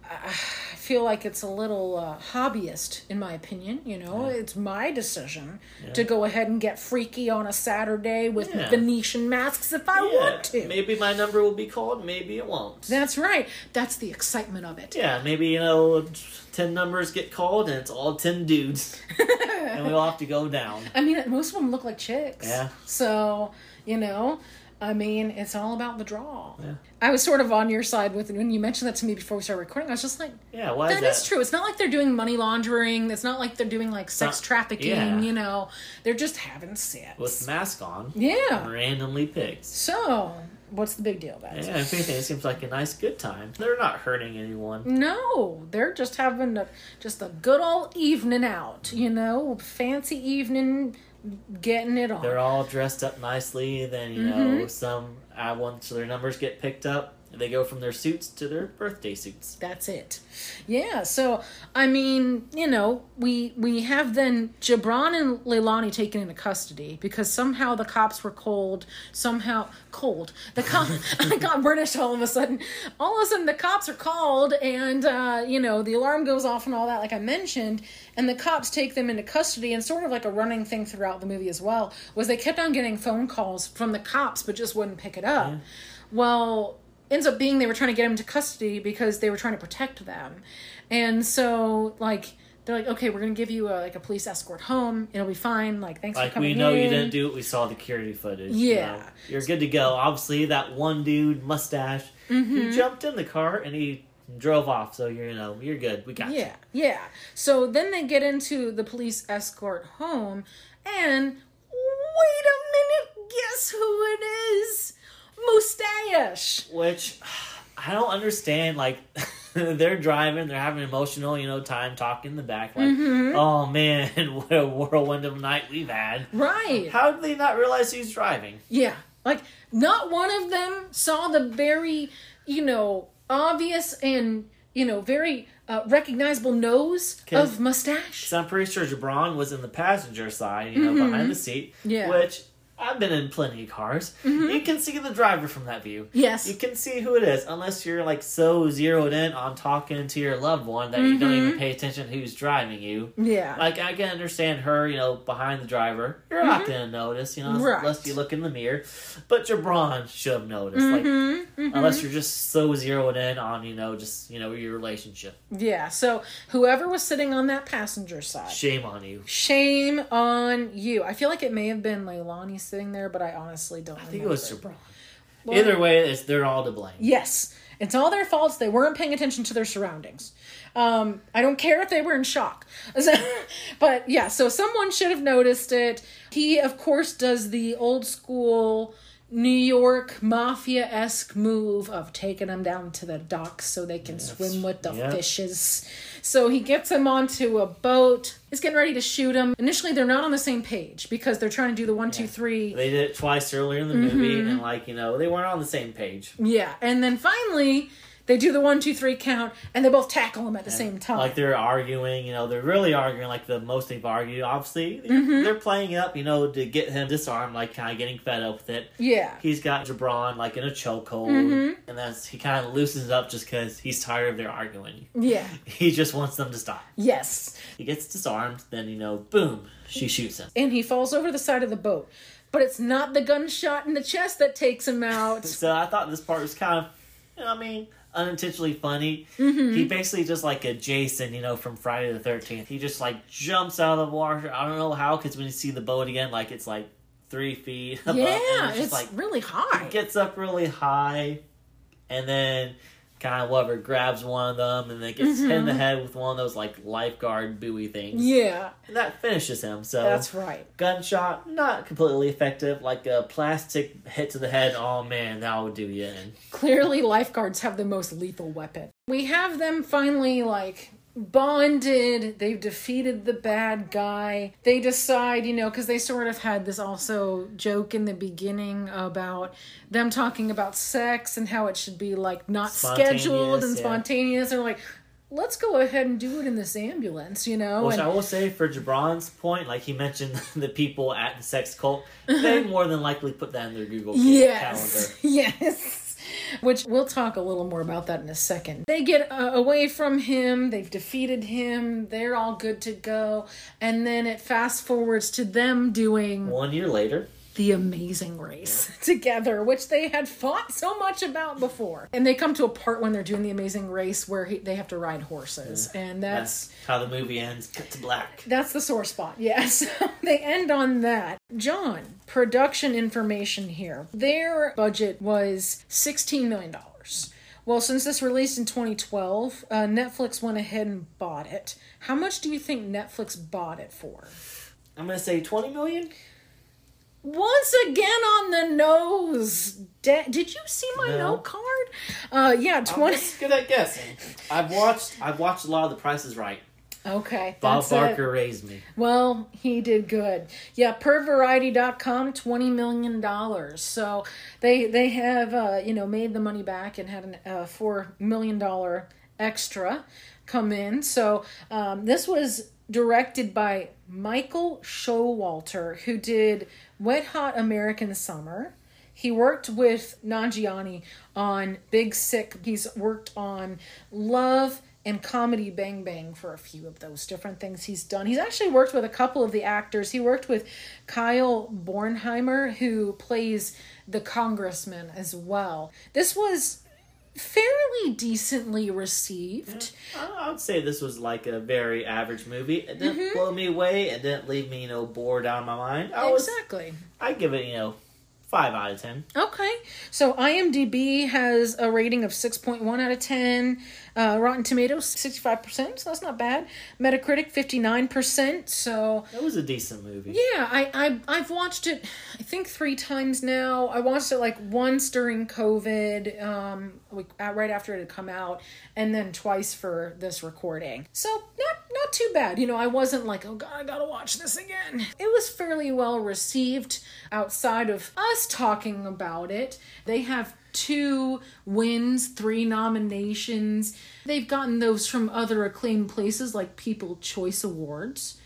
I feel like it's a little uh, hobbyist, in my opinion. You know, it's my decision to go ahead and get freaky on a Saturday with Yeah. Venetian masks if I Yeah, want to. maybe my number will be called, maybe it won't. That's right. That's the excitement of it. Yeah, maybe you know, ten numbers get called and it's all ten dudes, and we all have to go down. I mean, most of them look like chicks. Yeah. So, you know, I mean, it's all about the draw. Yeah. I was sort of on your side with when you mentioned that to me before we started recording. I was just like, Yeah, why that is is that? true. It's not like they're doing money laundering. It's not like they're doing like sex not- trafficking, yeah. you know. They're just having sex. With mask on, yeah. randomly picked. So, what's the big deal, guys? Yeah, if anything, it seems like a nice, good time. They're not hurting anyone. No, they're just having a just a good old evening out, you know, fancy evening, getting it on. They're all dressed up nicely. Then you Mm-hmm. know, some uh, once their numbers get picked up, they go from their suits to their birthday suits. That's it. Yeah. So I mean, you know, we we have then Gibran and Leilani taken into custody because somehow the cops were cold. Somehow cold. The cop. I got British all of a sudden. All of a sudden, the cops are called, and uh, you know the alarm goes off and all that, like I mentioned. And the cops take them into custody, and sort of like a running thing throughout the movie as well was they kept on getting phone calls from the cops, but just wouldn't pick it up. Well, ends up being they were trying to get him into custody because they were trying to protect them. And so like they're like, okay, we're gonna give you a, like a police escort home. It'll be fine. Like thanks for Like coming we know you didn't do it. We saw the security footage. Yeah. know. you're good to go. Obviously, that one dude mustache Mm-hmm. who jumped in the car and he drove off. So you're you know you're good. We got you. Yeah, yeah. So then they get into the police escort home, and wait a minute, guess who it is? Mustache. Which I don't understand. Like they're driving, they're having emotional, you know, time talking in the back. Like, Mm-hmm. oh man, what a whirlwind of a night we've had. Right. How did they not realize he's driving? Yeah. Like, not one of them saw the very, you know, obvious and, you know, very uh, recognizable nose of mustache. So I'm pretty sure Gibran was in the passenger side, you know, behind the seat. Mm-hmm. Yeah. Mm-hmm. Which I've been in plenty of cars. You can see the driver from that view. Yes. You can see who it is, unless you're like so zeroed in on talking to your loved one that you don't Mm-hmm. even pay attention who's driving you. Yeah. Like I can understand her, you know, behind the driver. You're not gonna notice, you know, Mm-hmm. Right. unless you look in the mirror. But Gibran should have noticed, like Mm-hmm. unless you're just so zeroed in on, you know, just you know your relationship. yeah. So, whoever was sitting on that passenger side, Shame on you. shame on you. I feel like it may have been Leilani sitting there, but I honestly don't I think it was remember. Gibran. Either way, it's, they're all to blame. Yes, it's all their faults. They weren't paying attention to their surroundings. Um, I don't care if they were in shock. but yeah, so someone should have noticed it. He, of course, does the old school New York mafia esque move of taking them down to the docks so they can swim with the yeah. fishes. So he gets him onto a boat. He's getting ready to shoot him. Initially, they're not on the same page because they're trying to do the one, two, three. They did it twice earlier in the movie, Mm-hmm. and like you know, they weren't on the same page. Yeah, and then finally they do the one, two, three count, and they both tackle him at the same time. Like they're arguing, you know, they're really arguing like the most they've argued. Obviously, Mm-hmm. they're playing it up, you know, to get him disarmed, like kind of getting fed up with it. yeah, He's got Gibran like in a chokehold, Mm-hmm. and that's he kind of loosens up just because he's tired of their arguing. yeah, He just wants them to stop. yes. He gets disarmed, then you know, boom, she shoots him. And he falls over the side of the boat, but it's not the gunshot in the chest that takes him out. So I thought this part was kind of, you know, I mean, unintentionally funny. Mm-hmm. He basically just like a Jason, you know, from Friday the Thirteenth. He just like jumps out of the water. I don't know how, because when you see the boat again, like it's like three feet above, yeah, it's, it's, like really high. gets up really high, and then kind of whatever grabs one of them, and then gets hit in the head with one of those like lifeguard buoy things. Mm-hmm. yeah, And that finishes him. So that's right. gunshot not completely effective. Like a plastic hit to the head. Oh man, that would do you in. Clearly, lifeguards have the most lethal weapon. We have them finally, like, bonded. They've defeated the bad guy. They decide, you know, because they sort of had this also joke in the beginning about them talking about sex and how it should be, like, not scheduled and Spontaneous, yeah. spontaneous. They're like, let's go ahead and do it in this ambulance, you know? Which and, I will say for Gibran's point, like he mentioned the people at the sex cult, they more than likely put that in their Google Calendar. yes. Yes. which we'll talk a little more about that in a second. They get uh, away from him, they've defeated him, they're all good to go, and then it fast forwards to them doing One year later, the amazing race together, which they had fought so much about before. And they come to a part when they're doing the amazing race where he, they have to ride horses, and that's that's how the movie ends. Cut to black. that's the sore spot. Yes, they end on that. John, production information here. Their budget was sixteen million dollars. Well, since this released in 2012, uh, Netflix went ahead and bought it. How much do you think Netflix bought it for? I'm gonna say twenty million. Once again on the nose. Da- Did you see my No. note card? Uh, yeah, I'm twenty. just good at guessing. I've watched. I've watched a lot of The Price Is Right. Okay, Bob that's it. Barker raised me. Well, he did good. Yeah, per pervariety.com, $20 million. So they they have, uh, you know, made the money back and had a uh, $4 million extra come in. So um, this was directed by Michael Showalter, who did Wet Hot American Summer. He worked with Nanjiani on Big Sick. He's worked on Love and Comedy Bang Bang for a few of those different things he's done. He's actually worked with a couple of the actors. He worked with Kyle Bornheimer, who plays the congressman as well. This was fairly decently received. I I would say this was like a very average movie. It didn't Mm-hmm. blow me away. It didn't leave me, you know, bored out of my mind. I. Exactly. I give it, you know, five out of ten. Okay. So IMDb has a rating of 6.1 out of 10. Uh, Rotten Tomatoes, 65%, so that's not bad. Metacritic, 59%. So, That was a decent movie. yeah, I, I, I've watched it, I think, three times now. I watched it like once during COVID, um, like, right after it had come out, and then twice for this recording. So, not, not too bad. You know, I wasn't like, oh god, I gotta watch this again. It was fairly well received outside of us talking about it. They have two wins, three nominations. They've gotten those from other acclaimed places like People Choice Awards.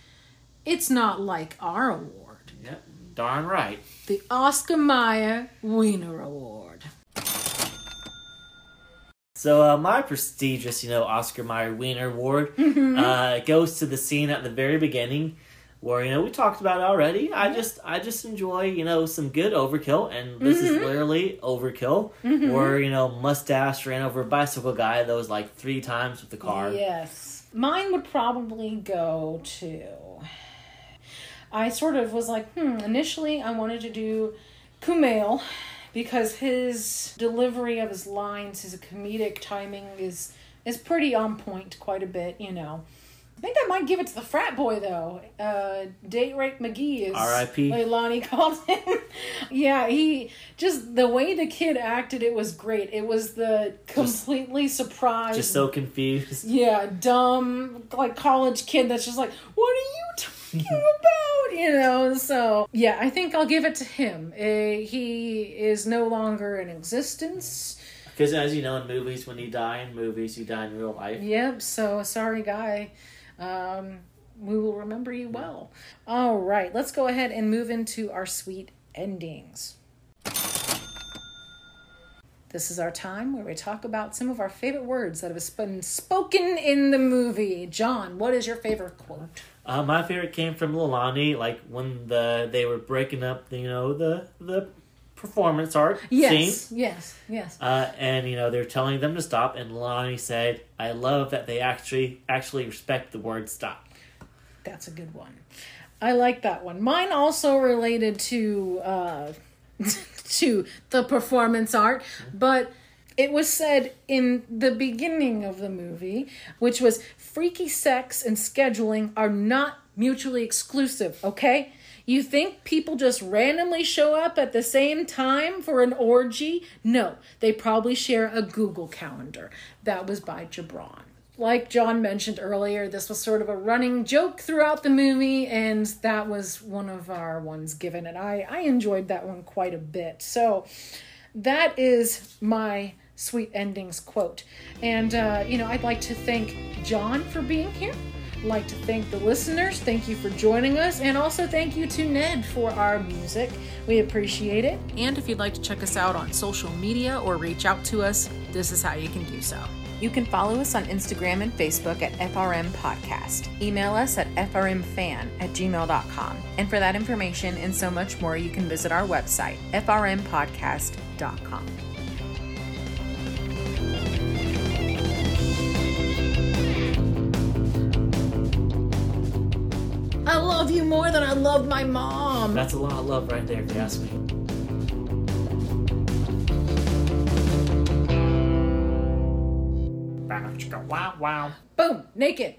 It's not like our award, Yep, darn right. the Oscar Mayer Wiener Award. So uh, my prestigious, you know, Oscar Mayer Wiener Award Mm-hmm. uh, goes to the scene at the very beginning where you know we talked about it already. I just I just enjoy you know some good overkill, and this is Mm-hmm. literally overkill, where you know mustache ran over a bicycle guy that was like three times with the car. Yes. Mine would probably go to. I sort of was like, hmm, initially I wanted to do Kumail because his delivery of his lines, his comedic timing is is pretty on point quite a bit, you know. I think I might give it to the frat boy though. Uh, Date Rape McGee is R.I.P.. Leilani called him. yeah, he just the way the kid acted, it was great. It was the completely surprised, Just so confused. yeah, dumb like college kid that's just like, what are you talking about? You know. So yeah, I think I'll give it to him. Uh, he is no longer in existence. Because as you know, in movies, when you die in movies, you die in real life. Yep. So sorry, guy. Um, we will remember you well. All right, let's go ahead and move into our sweet endings. This is our time where we talk about some of our favorite words that have been spoken in the movie. John, what is your favorite quote? Uh, my favorite came from Leilani, like when the they were breaking up, you know, the the performance art Yes, scene. yes, yes. Uh, and you know they're telling them to stop, and Lonnie said, "I love that they actually actually respect the word stop." That's a good one. I like that one. Mine also related to uh, to the performance art, but it was said in the beginning of the movie, which was freaky sex and scheduling are not mutually exclusive, okay? You think people just randomly show up at the same time for an orgy? No, they probably share a Google Calendar. That was by Gibran. Like John mentioned earlier, this was sort of a running joke throughout the movie, and that was one of our ones given, and I, I enjoyed that one quite a bit. So that is my sweet endings quote. And, uh, you know, I'd like to thank John for being here. I'd like to thank the listeners. Thank you for joining us. And also thank you to Ned for our music. We appreciate it. And if you'd like to check us out on social media or reach out to us, this is how you can do so. You can follow us on Instagram and Facebook at FRM Podcast. Email us at frmfan at gmail.com. And for that information and so much more, you can visit our website, frmpodcast.com. I love you more than I love my mom. That's a lot of love right there, if you ask me. Wow, wow. Boom, naked.